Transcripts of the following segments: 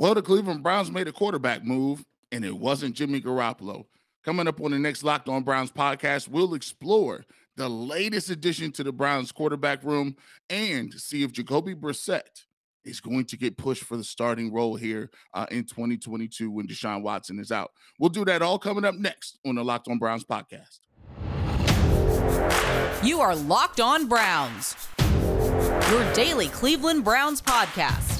Well, the Cleveland Browns made a quarterback move, and it wasn't Jimmy Garoppolo. Coming up on the next Locked On Browns podcast, we'll explore the latest addition to the Browns quarterback room and see if Jacoby Brissett is going to get pushed for the starting role here uh, in 2022 when Deshaun Watson is out. We'll do that all coming up next on the Locked On Browns podcast. You are Locked On Browns, your daily Cleveland Browns podcast,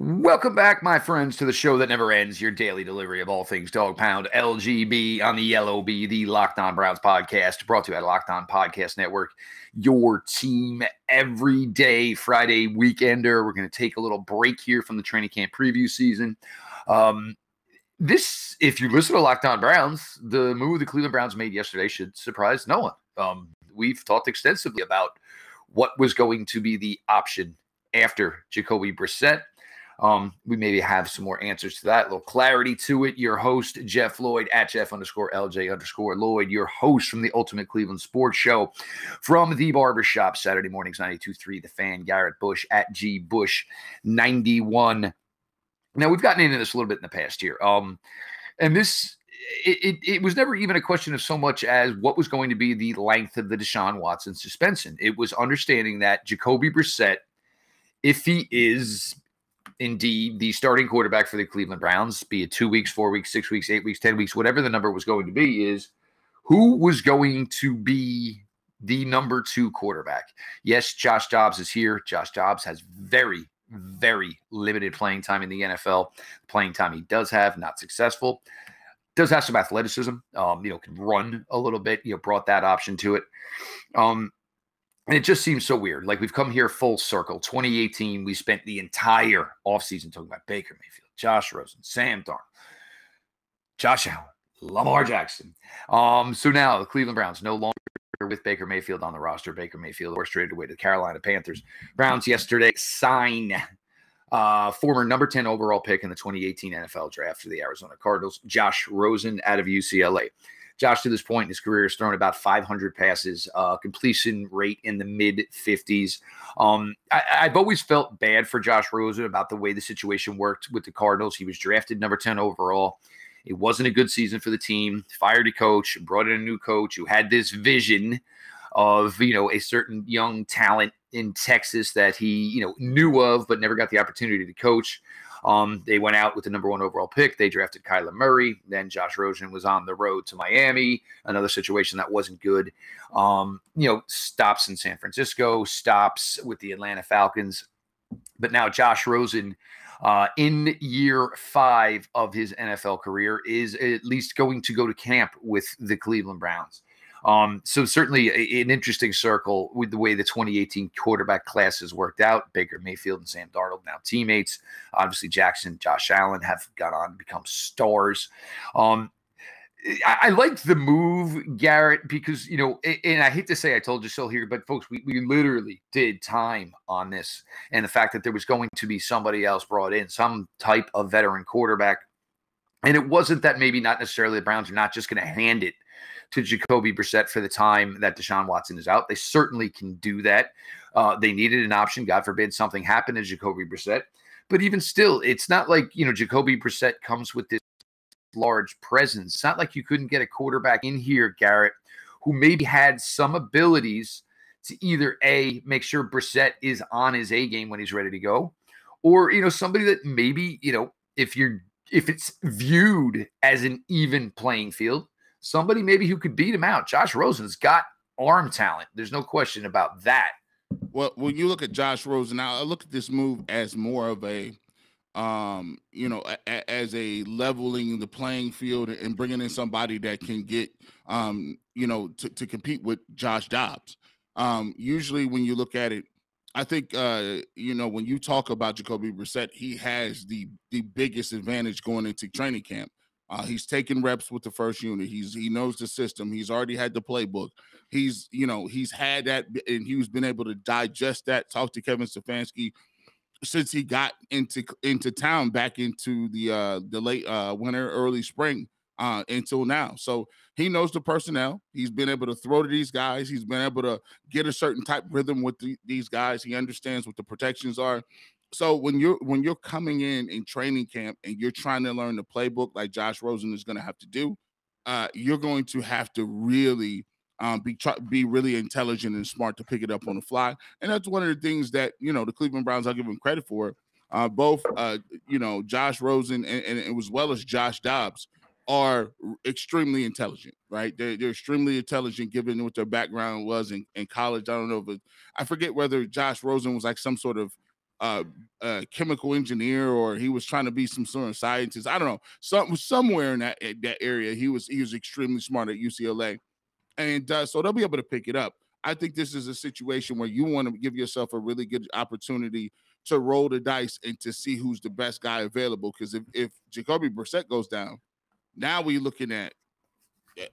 Welcome back, my friends, to the show that never ends, your daily delivery of all things dog pound LGB on the Yellow B, the Locked On Browns podcast, brought to you at Locked On Podcast Network, your team every day, Friday weekender. We're going to take a little break here from the training camp preview season. Um, this, if you listen to Locked On Browns, the move the Cleveland Browns made yesterday should surprise no one. Um, we've talked extensively about what was going to be the option after Jacoby Brissett. Um, we maybe have some more answers to that, a little clarity to it. Your host, Jeff Lloyd, at Jeff underscore LJ underscore Lloyd, your host from the Ultimate Cleveland Sports Show from the Barbershop, Saturday mornings, 92.3, The Fan, Garrett Bush at G Bush 91. Now, we've gotten into this a little bit in the past year. Um, and this it, it, it, was never even a question of so much as what was going to be the length of the Deshaun Watson suspension. It was understanding that Jacoby Brissett, if he is indeed the starting quarterback for the Cleveland Browns, be it two weeks, four weeks, six weeks, eight weeks, 10 weeks, whatever the number was going to be, is who was going to be the number two quarterback. Yes, Josh Dobbs is here. Josh Dobbs has very, very limited playing time in the NFL. Playing time he does have, not successful. Does have some athleticism. Um, you know, can run a little bit. You know, brought that option to it. Um, and it just seems so weird. Like we've come here full circle. 2018, we spent the entire offseason talking about Baker Mayfield, Josh Rosen, Sam Darn, Josh Allen, Lamar Jackson. Um, so now the Cleveland Browns no longer with Baker Mayfield on the roster. Baker Mayfield was traded away to the Carolina Panthers. Browns yesterday sign uh, former number 10 overall pick in the 2018 NFL draft for the Arizona Cardinals, Josh Rosen out of UCLA. Josh, to this point in his career, has thrown about 500 passes, uh, completion rate in the mid 50s. Um, I, have always felt bad for Josh Rosen about the way the situation worked with the Cardinals. He was drafted number 10 overall. It wasn't a good season for the team. Fired a coach, brought in a new coach who had this vision of you know a certain young talent in Texas that he you know knew of but never got the opportunity to coach. Um, they went out with the number one overall pick. They drafted Kyler Murray. Then Josh Rosen was on the road to Miami, another situation that wasn't good. Um, you know, stops in San Francisco, stops with the Atlanta Falcons. But now Josh Rosen, uh, in year five of his NFL career, is at least going to go to camp with the Cleveland Browns. Um, so certainly an interesting circle with the way the 2018 quarterback class has worked out. Baker Mayfield and Sam Darnold now teammates. Obviously, Jackson, Josh Allen have gone on to become stars. Um, I, I liked the move, Garrett, because you know, and I hate to say I told you so here, but folks, we, we literally did time on this, and the fact that there was going to be somebody else brought in, some type of veteran quarterback, and it wasn't that maybe not necessarily the Browns are not just going to hand it to Jacoby Brissett for the time that Deshaun Watson is out. They certainly can do that. Uh, they needed an option. God forbid something happened to Jacoby Brissett. But even still, it's not like, you know, Jacoby Brissett comes with this large presence. It's not like you couldn't get a quarterback in here, Garrett, who maybe had some abilities to either A, make sure Brissett is on his A game when he's ready to go, or, you know, somebody that maybe, you know, if you're if it's viewed as an even playing field, somebody maybe who could beat him out. Josh Rosen's got arm talent. There's no question about that. Well, when you look at Josh Rosen, I look at this move as more of a, um, you know, a, as a leveling the playing field and bringing in somebody that can get, um, you know, to, to compete with Josh Dobbs. Um, usually, when you look at it, I think uh, you know when you talk about Jacoby Brissett, he has the the biggest advantage going into training camp uh, he's taken reps with the first unit. He's he knows the system. He's already had the playbook. He's you know he's had that and he's been able to digest that. Talk to Kevin Stefanski. since he got into into town back into the uh the late uh winter early spring uh until now so he knows the personnel he's been able to throw to these guys he's been able to get a certain type rhythm with the, these guys he understands what the protections are so when you're when you're coming in in training camp and you're trying to learn the playbook like josh rosen is going to have to do uh you're going to have to really um, be try, be really intelligent and smart to pick it up on the fly. And that's one of the things that you know the Cleveland Browns. I'll give them credit for. Uh, both uh, you know Josh Rosen and, and, as well as Josh Dobbs are extremely intelligent, right? They're, they're extremely intelligent given what their background was in, in college. I don't know if it, I forget whether Josh Rosen was like some sort of uh, uh, chemical engineer or he was trying to be some sort of scientist. I don't know. Some somewhere in that that area, he was he was extremely smart at UCLA and uh, so they'll be able to pick it up. I think this is a situation where you want to give yourself a really good opportunity to roll the dice and to see who's the best guy available. Because if if Jacoby Brissett goes down, now we're looking at.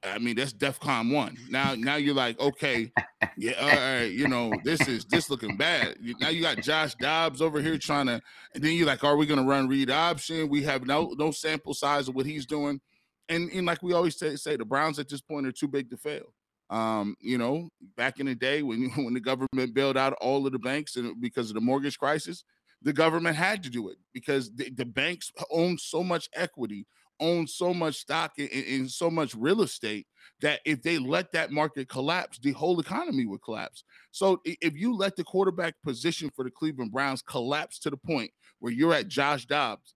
I mean, that's DefCon one. Now, now you're like, okay, yeah, all right, you know, this is this looking bad. Now you got Josh Dobbs over here trying to, and then you're like, are we going to run read option? We have no no sample size of what he's doing and, and like we always say, say, the Browns at this point are too big to fail. Um, you know, back in the day when when the government bailed out all of the banks and because of the mortgage crisis, the government had to do it because the, the banks owned so much equity, own so much stock in so much real estate that if they let that market collapse, the whole economy would collapse. So if you let the quarterback position for the Cleveland Browns collapse to the point where you're at Josh Dobbs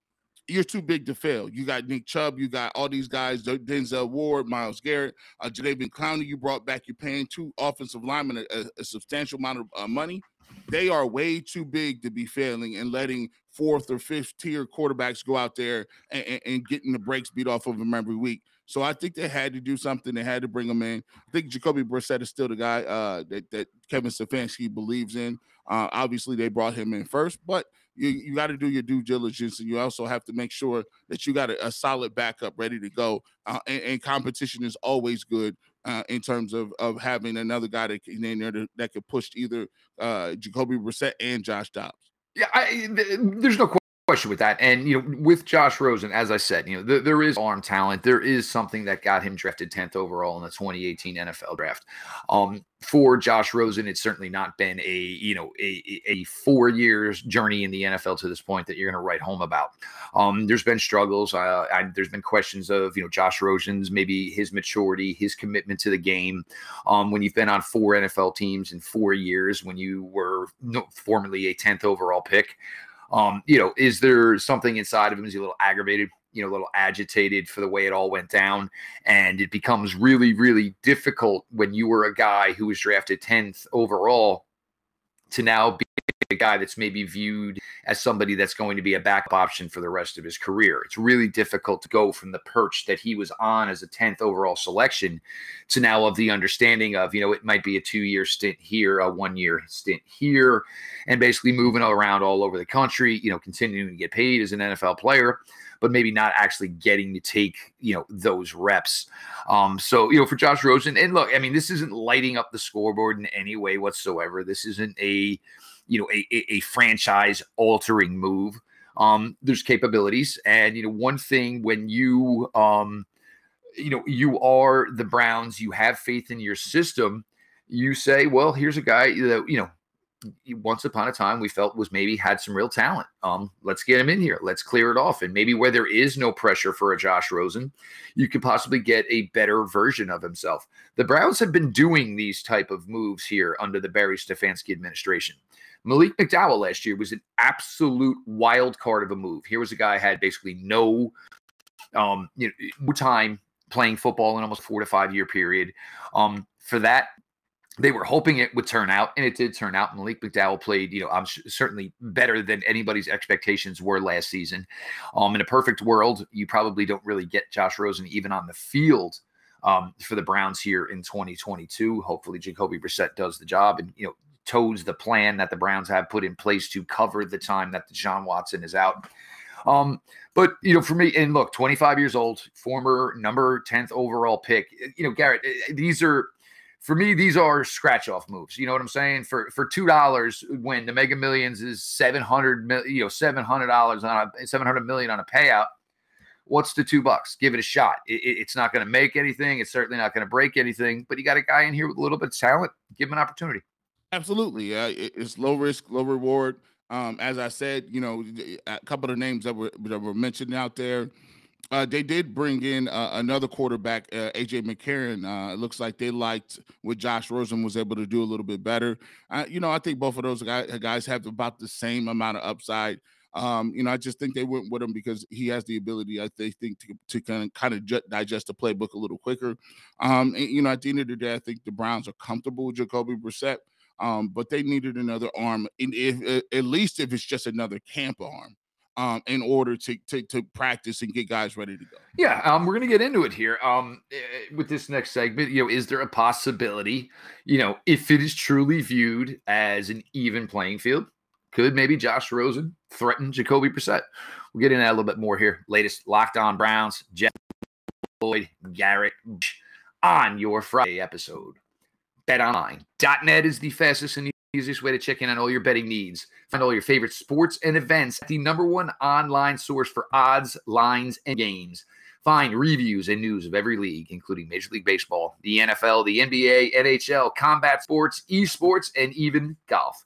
you're too big to fail. You got Nick Chubb, you got all these guys, Denzel Ward, Myles Garrett, uh, Jadeveon Clowney. You brought back. You're paying two offensive linemen a, a, a substantial amount of uh, money. They are way too big to be failing and letting fourth or fifth tier quarterbacks go out there and, and, and getting the brakes beat off of them every week. So I think they had to do something. They had to bring him in. I think Jacoby Brissett is still the guy uh, that, that Kevin Stefanski believes in. Uh, obviously, they brought him in first, but you, you got to do your due diligence, and you also have to make sure that you got a, a solid backup ready to go. Uh, and, and, competition is always good uh, in terms of of having another guy that can in there that could push either uh, Jacoby Brissett and Josh Dobbs. Yeah, I, there's no question with that. And you know, with Josh Rosen, as I said, you know, th- there is arm talent. There is something that got him drafted 10th overall in the 2018 NFL draft. Um, for Josh Rosen, it's certainly not been a you know a, a four years journey in the NFL to this point that you're going to write home about. Um, there's been struggles. Uh, I, there's been questions of you know Josh Rosen's maybe his maturity, his commitment to the game. Um, when you've been on four NFL teams in four years, when you were no, formerly a 10th overall pick, um, you know, is there something inside of him? Is he a little aggravated? You know, a little agitated for the way it all went down. And it becomes really, really difficult when you were a guy who was drafted 10th overall to now be a guy that's maybe viewed as somebody that's going to be a backup option for the rest of his career. It's really difficult to go from the perch that he was on as a 10th overall selection to now of the understanding of, you know, it might be a two year stint here, a one year stint here, and basically moving around all over the country, you know, continuing to get paid as an NFL player but maybe not actually getting to take you know those reps. Um, so you know for Josh Rosen, and look, I mean, this isn't lighting up the scoreboard in any way whatsoever. This isn't a you know a, a, a franchise altering move. Um, there's capabilities, and you know one thing when you um, you know you are the Browns, you have faith in your system. You say, well, here's a guy that you know once upon a time we felt was maybe had some real talent. Um, let's get him in here. Let's clear it off. And maybe where there is no pressure for a Josh Rosen, you could possibly get a better version of himself. The Browns have been doing these type of moves here under the Berry Stefanski administration. Malik McDowell last year was an absolute wild card of a move. Here was a guy had basically no um, you know, time playing football in almost four to five year period. Um, for that they were hoping it would turn out, and it did turn out. Malik McDowell played, you know, I'm certainly better than anybody's expectations were last season. Um, in a perfect world, you probably don't really get Josh Rosen even on the field um, for the Browns here in 2022. Hopefully, Jacoby Brissett does the job and you know toes the plan that the Browns have put in place to cover the time that Deshaun Watson is out. Um, but you know, for me, and look, 25 years old, former number 10th overall pick. You know, Garrett, eh, these are for me, these are scratch off moves. You know what I'm saying? For for two dollars, when the Mega Millions is seven hundred you know, seven hundred dollars on a seven hundred million on a payout. What's the two bucks? Give it a shot. It, it, it's not going to make anything. It's certainly not going to break anything. But you got a guy in here with a little bit of talent. Give him an opportunity. Absolutely. Uh, it's low risk, low reward. Um, as I said, you know, a couple of names that were that were mentioned out there. Uh, they did bring in uh, another quarterback, uh, AJ McCarron. Uh, it looks like they liked what Josh Rosen was able to do a little bit better. you know, I think both of those guys, have about the same amount of upside. Um, you know, I just think they went with him because he has the ability, I think, to, to kind of kind of ju- digest the playbook a little quicker. Um, and, you know, at the end of the day, I think the Browns are comfortable with Jacoby Brissett. Um, but they needed another arm, if, at least if it's just another camp arm um, in order to, to to practice and get guys ready to go. Yeah, um, we're gonna get into it here. Um, eh, with this next segment, you know, is there a possibility, you know, if it is truly viewed as an even playing field, could maybe Josh Rosen threaten Jacoby Brissett? We'll get into that a little bit more here. Latest Locked On Browns, Jeff Lloyd, Garrett on your Friday episode. BetOnline.net is the fastest and easiest way to check in on all your betting needs. Find all your favorite sports and events at the number one online source for odds, lines, and games. Find reviews and news of every league, including Major League Baseball, the NFL, the NBA, NHL, combat sports, esports, and even golf.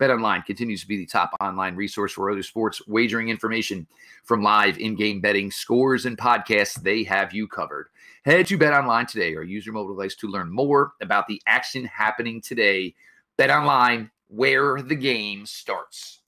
BetOnline continues to be the top online resource for other sports wagering information from live in-game betting, scores, and podcasts. They have you covered. Head to BetOnline today or use your mobile device to learn more about the action happening today Bet online where the game starts.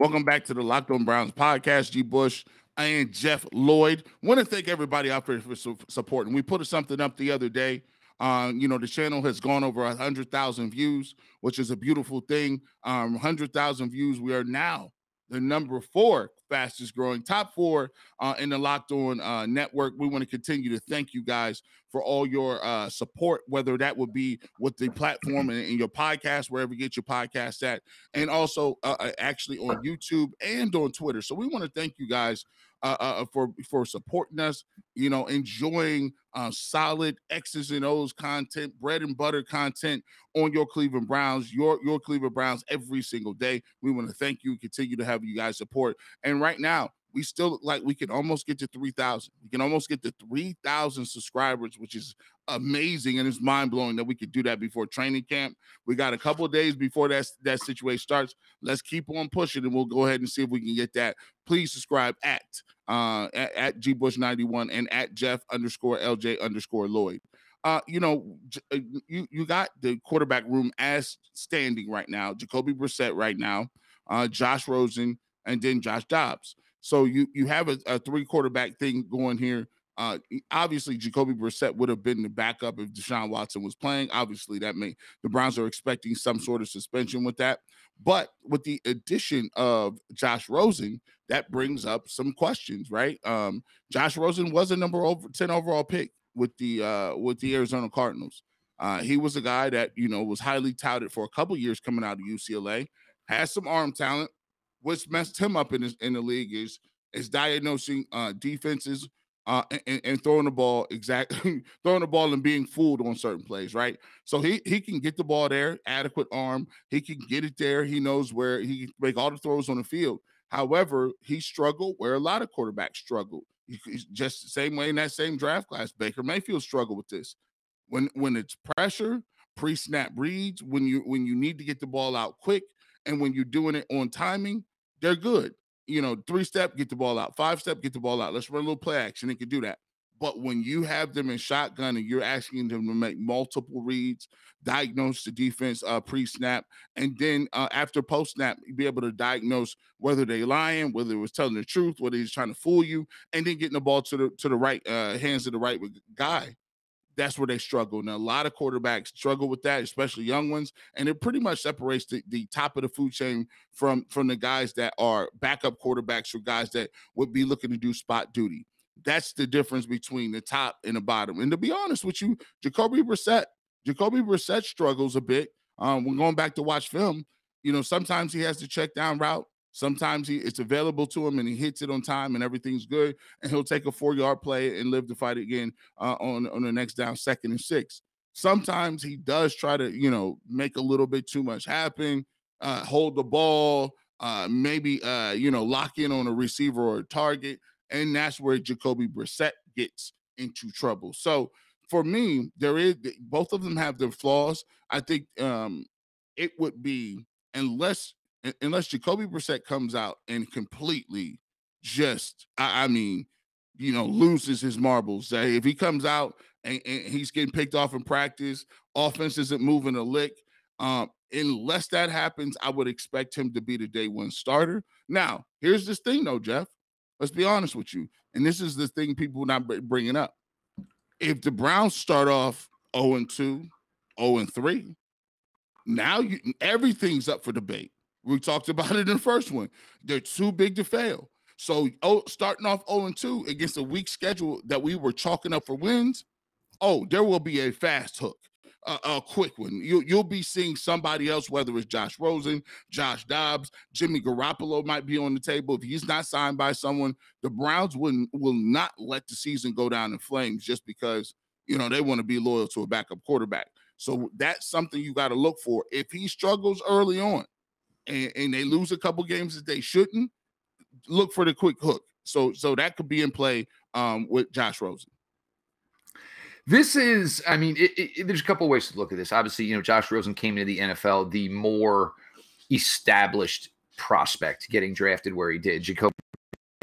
Welcome back to the Locked On Browns podcast. G. Bush and Jeff Lloyd. Want to thank everybody out there for su- supporting. We put something up the other day. Uh, you know, the channel has gone over a hundred thousand views, which is a beautiful thing. Um, hundred thousand views. We are now the number four fastest growing, top four uh, in the Locked On uh, network. We want to continue to thank you guys for all your uh, support, whether that would be with the platform and in your podcast, wherever you get your podcast at, and also uh, uh, actually on YouTube and on Twitter. So we want to thank you guys uh, for for supporting us. You know, enjoying uh, solid X's and O's content, bread and butter content on your Cleveland Browns, your your Cleveland Browns every single day. We want to thank you. Continue to have you guys support. And right now, we still like we can almost get to 3,000. We can almost get to 3,000 subscribers, which is amazing and it's mind blowing that we could do that before training camp. We got a couple days before that, that situation starts. Let's keep on pushing and we'll go ahead and see if we can get that. Please subscribe at uh at, at gbush91 and at Jeff underscore LJ underscore Lloyd. Uh, you know, uh, you you got the quarterback room as standing right now. Jacoby Brissett right now, uh, Josh Rosen, and then Josh Dobbs. So you you have a, a three quarterback thing going here. Uh, obviously, Jacoby Brissett would have been the backup if Deshaun Watson was playing. Obviously, that may the Browns are expecting some sort of suspension with that. But with the addition of Josh Rosen, that brings up some questions, right? Um, Josh Rosen was a number over 10 overall pick with the uh with the Arizona Cardinals. Uh, he was a guy that you know was highly touted for a couple years coming out of UCLA, has some arm talent, what's messed him up in his, in the league is is diagnosing uh, defenses uh, and, and, throwing the ball exactly throwing the ball and being fooled on certain plays, right? So he he can get the ball there, adequate arm, he can get it there. He knows where he can make all the throws on the field. However, he struggled where a lot of quarterbacks struggle. He's just the same way in that same draft class. Baker Mayfield struggled with this. When when it's pressure, pre-snap reads, when you when you need to get the ball out quick, and when you're doing it on timing, they're good. You know, three step, get the ball out. Five step, get the ball out. Let's run a little play action. It can do that. But when you have them in shotgun and you're asking them to make multiple reads, diagnose the defense uh, pre-snap, and then uh, after post-snap, be able to diagnose whether they're lying, whether it was telling the truth, whether he's trying to fool you, and then getting the ball to the to the right uh, hands of the right guy that's where they struggle. And a lot of quarterbacks struggle with that, especially young ones. And it pretty much separates the, the top of the food chain from from the guys that are backup quarterbacks or guys that would be looking to do spot duty. That's the difference between the top and the bottom. And to be honest with you, Jacoby Brissett, Jacoby Brissett struggles a bit. Um, when going back to watch film, you know, sometimes he has to check down route. Sometimes he it's available to him and he hits it on time and everything's good, and he'll take a four yard play and live to fight again uh, on on the next down, second and six. sometimes he does try to, you know, make a little bit too much happen, uh, hold the ball, uh, maybe, uh, you know, lock in on a receiver or a target. And that's where Jacoby Brissett gets into trouble. So for me, there is both of them have their flaws. I think um, it would be unless unless Jacoby Brissett comes out and completely just, I, I mean, you know, loses his marbles. If he comes out and, and, he's getting picked off in practice, offense isn't moving a lick. Um, unless that happens, I would expect him to be the day one starter. Now, here's this thing, though, Jeff. Let's be honest with you, and this is the thing people not bringing up. If the Browns start off 0 and 2, 0 and 3, now you, everything's up for debate. We talked about it in the first one. They're too big to fail. So, oh, starting off 0 and 2 against a weak schedule that we were chalking up for wins, oh, there will be a fast hook, a, a quick one. You, you'll be seeing somebody else, whether it's Josh Rosen, Josh Dobbs, Jimmy Garoppolo might be on the table. If he's not signed by someone, the Browns will, will not let the season go down in flames just because, you know, they want to be loyal to a backup quarterback. So that's something you got to look for. If he struggles early on and, and they lose a couple games that they shouldn't, look for the quick hook. So so that could be in play um, with Josh Rosen. This is, I mean, it, it, there's a couple ways to look at this. Obviously, you know, Josh Rosen came into the NFL the more established prospect, getting drafted where he did. Jacoby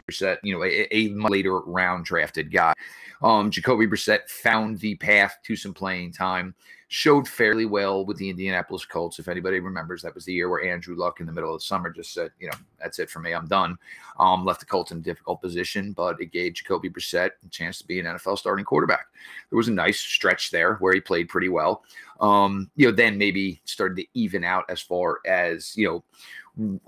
Brissett, you know, a, a later round drafted guy. Um, Jacoby Brissett found the path to some playing time showed fairly well with the Indianapolis Colts. If anybody remembers, that was the year where Andrew Luck in the middle of the summer just said, you know, that's it for me. I'm done. Um, left the Colts in a difficult position, but it gave Jacoby Brissett a chance to be an NFL starting quarterback. There was a nice stretch there where he played pretty well. Um, you know, then maybe started to even out as far as, you know,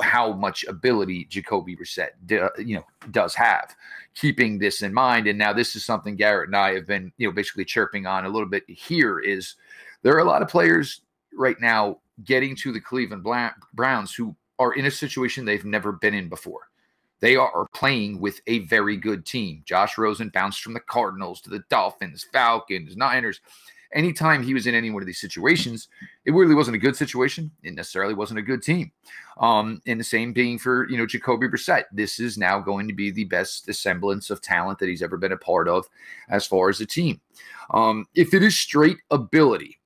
how much ability Jacoby Brissett, uh, you know, does have. Keeping this in mind, and now this is something Garrett and I have been, you know, basically chirping on a little bit here is there are a lot of players right now getting to the Cleveland Browns who are in a situation they've never been in before. They are playing with a very good team. Josh Rosen bounced from the Cardinals to the Dolphins, Falcons, Niners. Anytime he was in any one of these situations, it really wasn't a good situation. It necessarily wasn't a good team. Um, and the same being for you know Jacoby Brissett. This is now going to be the best semblance of talent that he's ever been a part of, as far as a team. Um, if it is straight ability,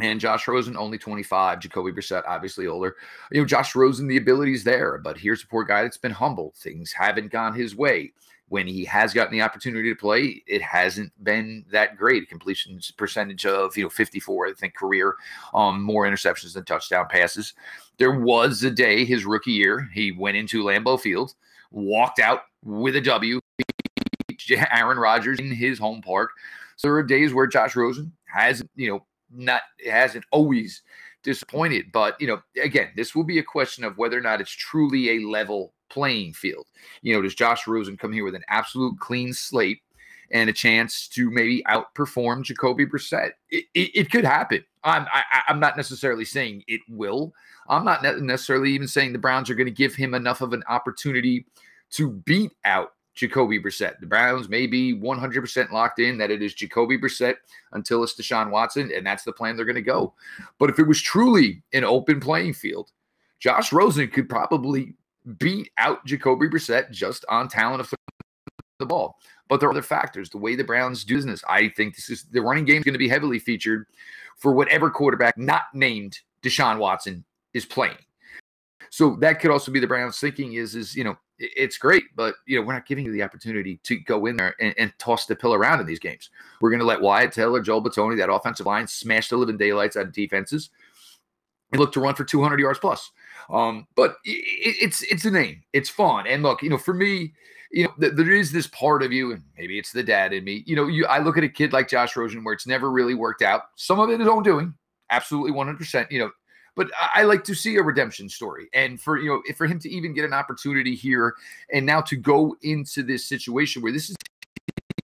and Josh Rosen, only 25. Jacoby Brissett, obviously older. You know, Josh Rosen, the ability's there, but here's a poor guy that's been humbled. Things haven't gone his way. When he has gotten the opportunity to play, it hasn't been that great. Completion percentage of you know 54, I think, career, um, more interceptions than touchdown passes. There was a day his rookie year, he went into Lambeau Field, walked out with a W. Aaron Rodgers in his home park. So there are days where Josh Rosen has, you know, not hasn't always disappointed. But you know, again, this will be a question of whether or not it's truly a level playing field. You know, does Josh Rosen come here with an absolute clean slate and a chance to maybe outperform Jacoby Brissett? It, it, it could happen. I'm I, am i am not necessarily saying it will. I'm not necessarily even saying the Browns are going to give him enough of an opportunity to beat out Jacoby Brissett. The Browns may be 100% locked in that it is Jacoby Brissett until it's Deshaun Watson, and that's the plan they're going to go. But if it was truly an open playing field, Josh Rosen could probably beat out Jacoby Brissett just on talent of the ball. But there are other factors. The way the Browns do business, I think this is the running game is going to be heavily featured for whatever quarterback not named Deshaun Watson is playing. So that could also be the Browns' thinking is is you know it's great, but you know we're not giving you the opportunity to go in there and, and toss the pill around in these games. We're going to let Wyatt Teller, Joel Bitonio, that offensive line, smash the living daylights out of defenses, and look to run for 200 yards plus. Um, but it, it's it's a name, it's fun, and look, you know, for me, you know, th- there is this part of you, and maybe it's the dad in me. You know, you I look at a kid like Josh Rosen where it's never really worked out. Some of it is own doing, absolutely 100. percent You know, but I like to see a redemption story, and for you know, for him to even get an opportunity here, and now to go into this situation where this is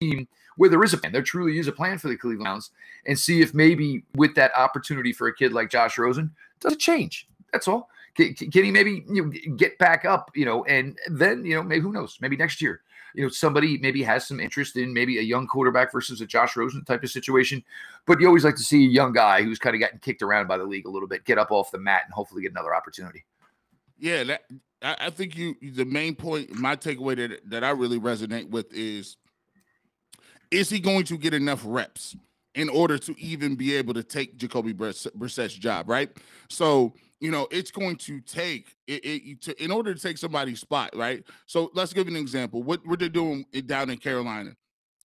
team where there is a plan, there truly is a plan for the Cleveland Browns, and see if maybe with that opportunity for a kid like Josh Rosen, does it change? That's all. Can, can he maybe you know, get back up, you know, and then, you know, maybe who knows, maybe next year, you know, somebody maybe has some interest in maybe a young quarterback versus a Josh Rosen type of situation. But you always like to see a young guy who's kind of gotten kicked around by the league a little bit get up off the mat and hopefully get another opportunity. Yeah, that I, think you the main point, my takeaway that that I really resonate with is is he going to get enough reps in order to even be able to take Jacoby Brissett's job, right? So you know it's going to take it, it to, in order to take somebody's spot, right? So let's give an example. What what they're doing down in Carolina,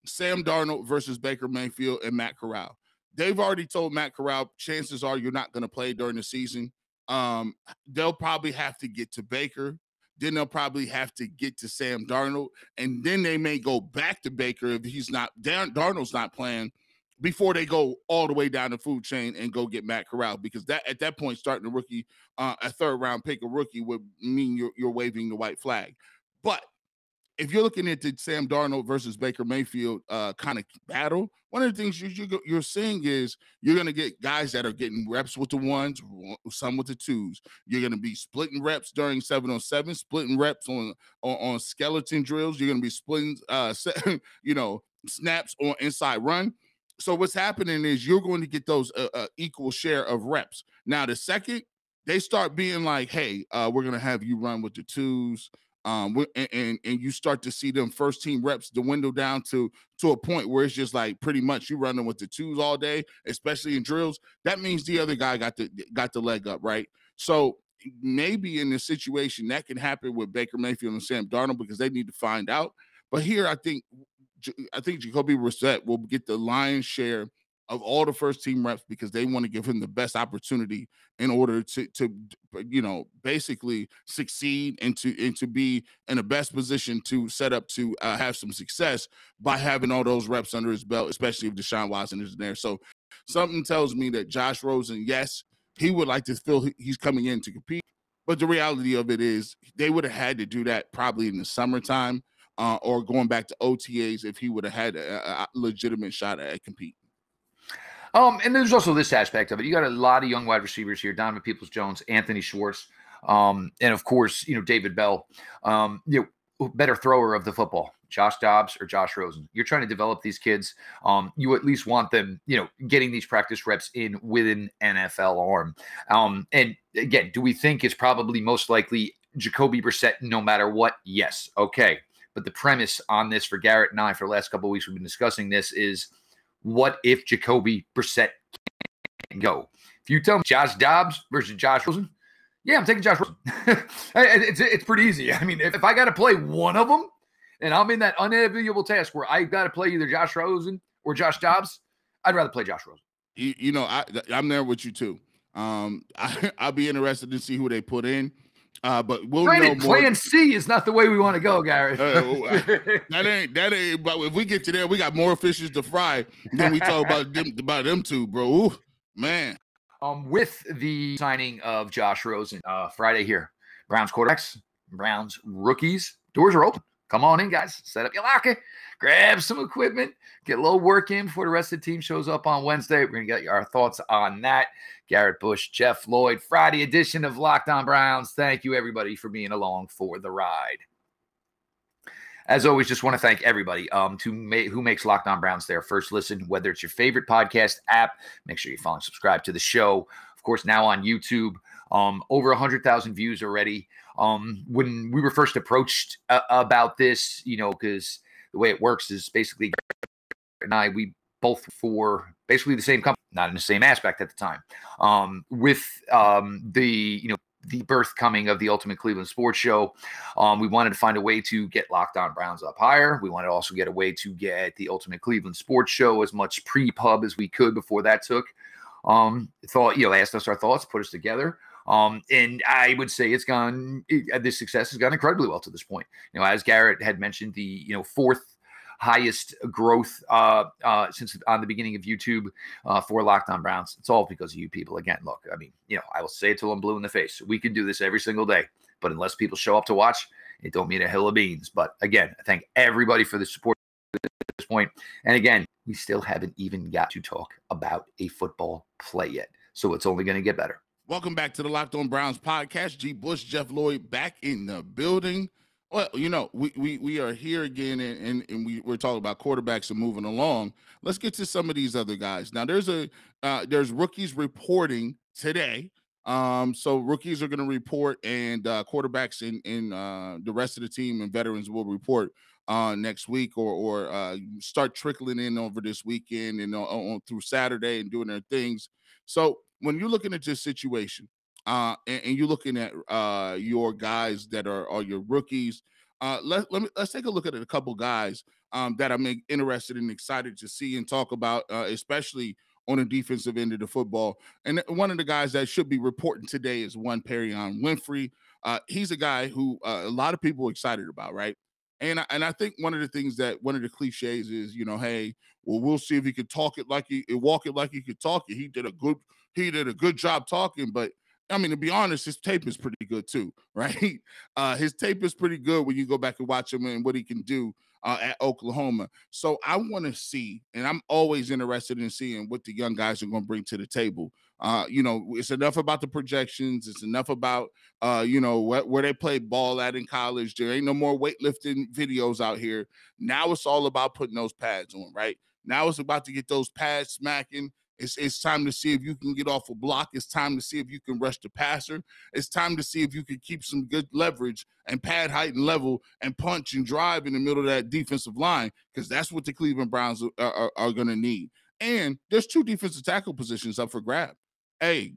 Sam Darnold versus Baker Mayfield and Matt Corral. They've already told Matt Corral, chances are you're not going to play during the season. Um, they'll probably have to get to Baker. Then they'll probably have to get to Sam Darnold, and then they may go back to Baker if he's not. Darnold's not playing before they go all the way down the food chain and go get Matt Corral because that at that point starting a rookie uh, a third round pick a rookie would mean you're you're waving the white flag. But if you're looking at the Sam Darnold versus Baker Mayfield uh, kind of battle, one of the things you, you you're seeing is you're going to get guys that are getting reps with the ones, some with the twos. You're going to be splitting reps during seven on seven, splitting reps on on, on skeleton drills. You're going to be splitting, uh, you know, snaps on inside run so what's happening is you're going to get those uh, uh, equal share of reps. Now the second they start being like, "Hey, uh, we're gonna have you run with the twos, um, and, and, you start to see them first team reps the window down to to a point where it's just like pretty much you running with the twos all day, especially in drills. That means the other guy got the got the leg up, right? So maybe in this situation that can happen with Baker Mayfield and Sam Darnold because they need to find out. But here, I think I think Jacoby Brissett will get the lion's share of all the first team reps because they want to give him the best opportunity in order to to you know basically succeed and to and to be in the best position to set up to uh, have some success by having all those reps under his belt, especially if Deshaun Watson is there. So something tells me that Josh Rosen, yes, he would like to feel he's coming in to compete, but the reality of it is they would have had to do that probably in the summertime uh, or going back to OTAs if he would have had a, a legitimate shot at competing. Um, and there's also this aspect of it. You got a lot of young wide receivers here: Donovan Peoples Jones, Anthony Schwartz, um, and of course, you know David Bell. Um, you know, better thrower of the football, Josh Dobbs or Josh Rosen. You're trying to develop these kids. Um, you at least want them, you know, getting these practice reps in with an NFL arm. Um, and again, do we think it's probably most likely Jacoby Brissett no matter what? Yes. Okay. But the premise on this for Garrett and I for the last couple of weeks, we've been discussing this is what if Jacoby Brissett can go? If you tell me Josh Dobbs versus Josh Rosen, yeah, I'm taking Josh Rosen. it's, it's pretty easy. I mean, if, if I got to play one of them and I'm in that unenviable task where I've got to play either Josh Rosen or Josh Dobbs, I'd rather play Josh Rosen. You, you know, I, I'm there with you too. Um, I, I'll be interested to see who they put in. Uh, but we'll Granted, know more. Plan C is not the way we want to go, Gary. uh, that ain't that ain't. But if we get to there, we got more fishes to fry than we talk about them about them two, bro. Ooh, man. Um, with the signing of Josh Rosen uh, Friday here, Browns quarterbacks, Browns rookies, doors are open. Come on in, guys. Set up your locker, grab some equipment, get a little work in before the rest of the team shows up on Wednesday. We're gonna get our thoughts on that. Garrett Bush, Jeff Lloyd, Friday edition of Locked On Browns. Thank you, everybody, for being along for the ride. As always, just want to thank everybody um, to ma- who makes Locked On Browns their first listen, whether it's your favorite podcast app. Make sure you follow and subscribe to the show. Of course, now on YouTube, um, over 100,000 views already. Um, when we were first approached uh, about this, you know, because the way it works is basically and I, we both for basically the same company, not in the same aspect at the time. Um, with um, the you know the birth coming of the Ultimate Cleveland Sports Show, um, we wanted to find a way to get Locked On Browns up higher. We wanted to also get a way to get the Ultimate Cleveland Sports Show as much pre-pub as we could before that took. Um, thought you know asked us our thoughts, put us together. Um, and I would say it's gone. It, this success has gone incredibly well to this point. You know, as Garrett had mentioned, the you know fourth highest growth uh, uh, since on the beginning of YouTube uh, for Locked On Browns. It's all because of you people. Again, look, I mean, you know, I will say it till I'm blue in the face. We can do this every single day, but unless people show up to watch, it don't mean a hill of beans. But again, I thank everybody for the support at this point. And again, we still haven't even got to talk about a football play yet. So it's only going to get better. Welcome back to the Locked On Browns podcast. G. Bush, Jeff Lloyd back in the building. Well, you know, we we, we are here again and, and, and we, we're talking about quarterbacks and moving along. Let's get to some of these other guys. Now there's a uh, there's rookies reporting today. Um, so rookies are going to report, and uh, quarterbacks and in uh, the rest of the team and veterans will report uh, next week or or uh, start trickling in over this weekend and on, on through Saturday and doing their things. So when you're looking at this situation, uh, and, and, you're looking at uh, your guys that are, are your rookies, uh, let, let me, let's take a look at a couple guys um, that I'm interested and excited to see and talk about, uh, especially on the defensive end of the football. And one of the guys that should be reporting today is one Perrion Winfrey. Uh, he's a guy who uh, a lot of people are excited about, right? And I, and I think one of the things that one of the cliches is, you know, hey, well, we'll see if he could talk it like he walk it like he could talk it. He did a good he did a good job talking, but I mean, to be honest, his tape is pretty good too, right? Uh, his tape is pretty good when you go back and watch him and what he can do uh, at Oklahoma. So I want to see, and I'm always interested in seeing what the young guys are going to bring to the table. Uh, you know, it's enough about the projections. It's enough about, uh, you know, wh- where they play ball at in college. There ain't no more weightlifting videos out here. Now it's all about putting those pads on, right? Now it's about to get those pads smacking it's, it's time to see if you can get off a block. It's time to see if you can rush the passer. It's time to see if you can keep some good leverage and pad height and level and punch and drive in the middle of that defensive line because that's what the Cleveland Browns are, are, are going to need. And there's two defensive tackle positions up for grab. Hey,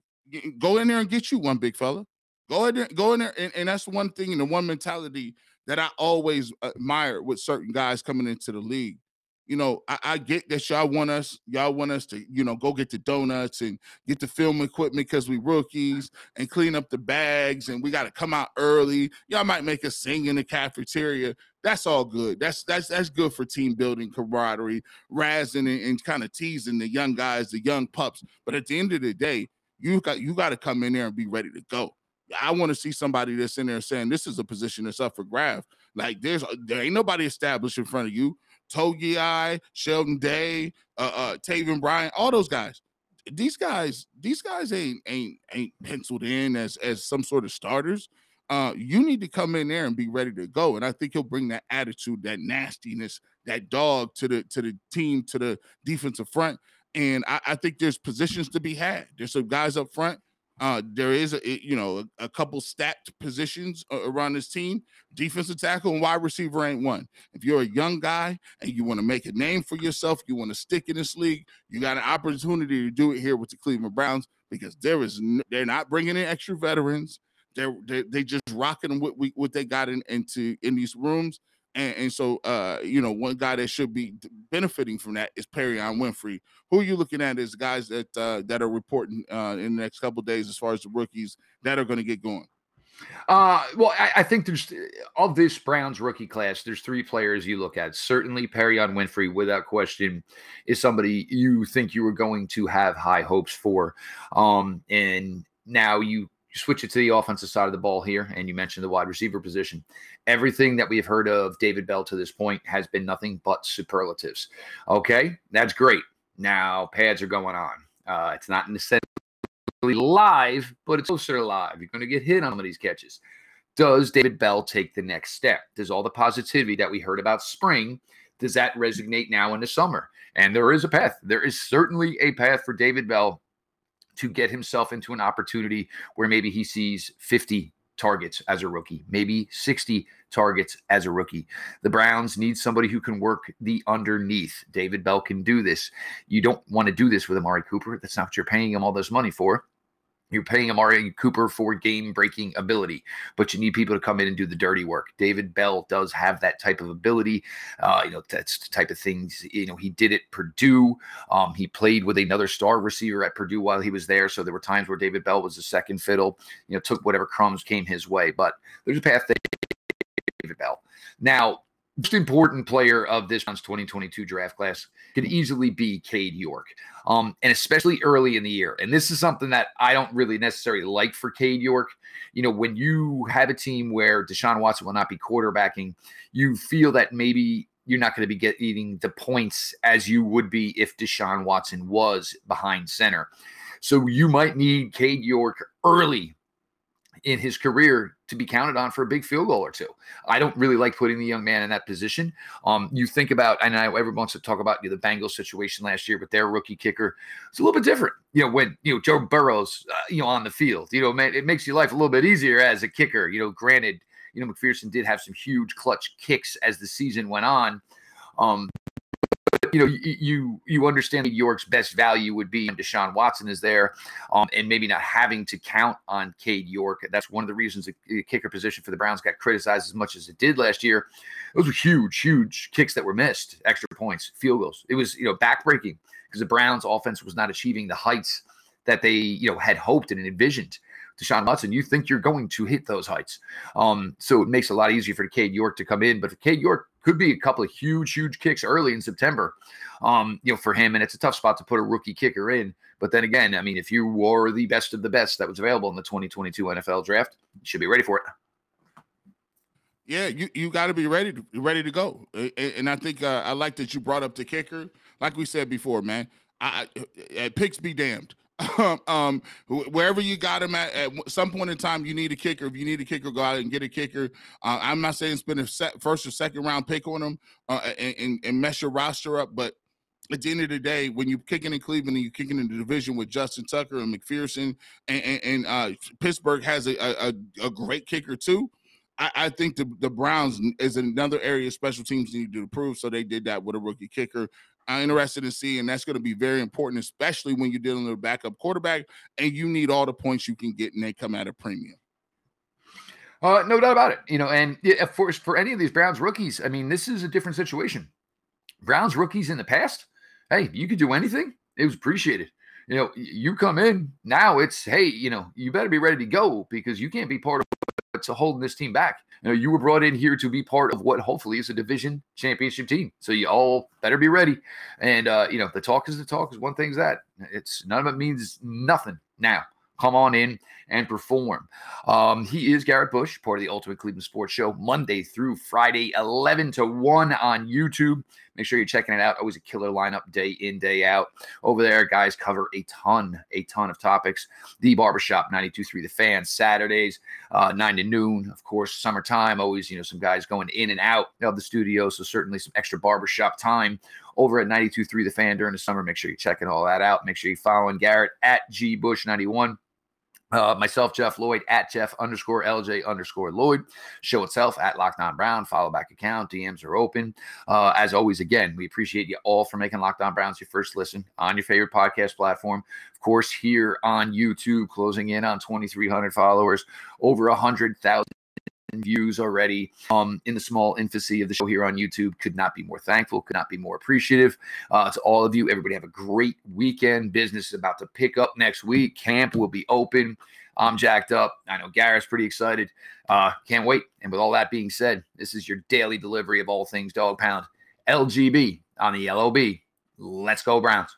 go in there and get you one big fella. Go in there, go in there, and, and that's one thing and the one mentality that I always uh, admire with certain guys coming into the league you know, I, I, get that y'all want us, y'all want us to, you know, go get the donuts and get the film equipment because we rookies and clean up the bags and we got to come out early. Y'all might make us sing in the cafeteria. That's all good. That's that's that's good for team building, camaraderie, razzing and, and kind of teasing the young guys, the young pups. But at the end of the day, you got you got to come in there and be ready to go. I want to see somebody that's in there saying this is a position that's up for grab. Like there's there ain't nobody established in front of you. Togiai, Sheldon Day, uh, uh, Taven Bryan, all those guys. These guys, these guys ain't ain't ain't penciled in as as some sort of starters. Uh, you need to come in there and be ready to go. And I think he'll bring that attitude, that nastiness, that dog to the to the team, to the defensive front. And I, I think there's positions to be had. There's some guys up front uh, there is a you know a, a couple stacked positions around this team. Defensive tackle and wide receiver ain't one. If you're a young guy and you want to make a name for yourself, you want to stick in this league, you got an opportunity to do it here with the Cleveland Browns because there is no, they're not bringing in extra veterans. They're they they just rocking what we what they got in into in these rooms. And, and so, uh, you know, one guy that should be benefiting from that is Perrion Winfrey. Who are you looking at as guys that uh, that are reporting uh, in the next couple days as far as the rookies that are going to get going? Uh, well, I, I, think there's of this Browns rookie class. There's three players you look at. Certainly, Perrion Winfrey, without question, is somebody you think you were going to have high hopes for. Um, and now you you switch it to the offensive side of the ball here, and you mentioned the wide receiver position. Everything that we've heard of David Bell to this point has been nothing but superlatives. Okay, that's great. Now pads are going on. Uh, it's not necessarily live, but it's closer to live. You're going to get hit on some of these catches. Does David Bell take the next step? Does all the positivity that we heard about spring does that resonate now in the summer? And there is a path. There is certainly a path for David Bell to get himself into an opportunity where maybe he sees 50 targets as a rookie, maybe 60 targets as a rookie. The Browns need somebody who can work the underneath. David Bell can do this. You don't want to do this with Amari Cooper. That's not what you're paying him all this money for. You're paying Amari Cooper for game breaking ability, but you need people to come in and do the dirty work. David Bell does have that type of ability. Uh, you know, that's the type of things, you know, he did at Purdue. Um, he played with another star receiver at Purdue while he was there. So there were times where David Bell was the second fiddle, you know, took whatever crumbs came his way. But there's a path that David Bell. Now, most important player of this 2022 draft class could easily be Cade York, um, and especially early in the year. And this is something that I don't really necessarily like for Cade York. You know, when you have a team where Deshaun Watson will not be quarterbacking, you feel that maybe you're not going to be getting the points as you would be if Deshaun Watson was behind center. So you might need Cade York early in his career to be counted on for a big field goal or two. I don't really like putting the young man in that position. Um, you think about, and I everyone wants to talk about you know, the Bengals situation last year with their rookie kicker. It's a little bit different, you know, when you know Joe Burrow's, uh, you know, on the field. You know, man, it makes your life a little bit easier as a kicker. You know, granted, you know McPherson did have some huge clutch kicks as the season went on. Um, you know, you, you understand York's best value would be Deshaun Watson is there, um, and maybe not having to count on Cade York. That's one of the reasons the kicker position for the Browns got criticized as much as it did last year. Those were huge, huge kicks that were missed, extra points, field goals. It was you know backbreaking because the Browns' offense was not achieving the heights that they you know had hoped and envisioned. Deshaun Watson, you think you're going to hit those heights. Um, so it makes it a lot easier for Cade York to come in. But Cade York could be a couple of huge, huge kicks early in September, um, you know, for him. And it's a tough spot to put a rookie kicker in. But then again, I mean, if you were the best of the best that was available in the 2022 NFL draft, you should be ready for it. Yeah, you, you got to be ready to ready to go. And I think uh, I like that you brought up the kicker. Like we said before, man, I, I picks be damned. um, wherever you got him at, at some point in time, you need a kicker. If you need a kicker, go out and get a kicker. Uh, I'm not saying spend a set, first or second round pick on him uh, and, and, and mess your roster up, but at the end of the day, when you're kicking in Cleveland and you're kicking in the division with Justin Tucker and McPherson, and, and, and uh, Pittsburgh has a, a, a, great kicker too. I, I, think the, the Browns is another area special teams need to improve. So they did that with a rookie kicker. I'm interested in seeing. That's going to be very important, especially when you're dealing with a backup quarterback and you need all the points you can get, and they come at a premium. Uh, no doubt about it. You know, and for for any of these Browns rookies, I mean, this is a different situation. Browns rookies in the past, hey, you could do anything. It was appreciated. You know, you come in now. It's hey, you know, you better be ready to go because you can't be part of what's holding this team back. You know, you were brought in here to be part of what hopefully is a division championship team. So you all better be ready. And uh, you know, the talk is the talk is one thing's that it's none of it means nothing now come on in and perform. Um, he is Garrett Bush, part of the Ultimate Cleveland Sports Show, Monday through Friday, 11 to 1 on YouTube. Make sure you're checking it out. Always a killer lineup day in, day out. Over there, guys cover a ton, a ton of topics. The Barbershop, 92.3 The Fan, Saturdays, uh, 9 to noon. Of course, summertime, always, you know, some guys going in and out of the studio. So certainly some extra barbershop time over at 92.3 The Fan during the summer. Make sure you're checking all that out. Make sure you're following Garrett at G Bush 91 uh, myself, Jeff Lloyd at Jeff underscore LJ underscore Lloyd. Show itself at Locked On Brown. Follow back account. DMs are open. Uh, as always, again, we appreciate you all for making Locked On Browns your first listen on your favorite podcast platform. Of course, here on YouTube, closing in on 2,300 followers, over 100,000 views already um, in the small infancy of the show here on YouTube. Could not be more thankful, could not be more appreciative uh, to all of you. Everybody have a great weekend. Business is about to pick up next week. Camp will be open. I'm jacked up. I know Garrett's pretty excited. Uh, can't wait. And with all that being said, this is your daily delivery of all things dog pound. LGB on the LOB. Let's go, Browns.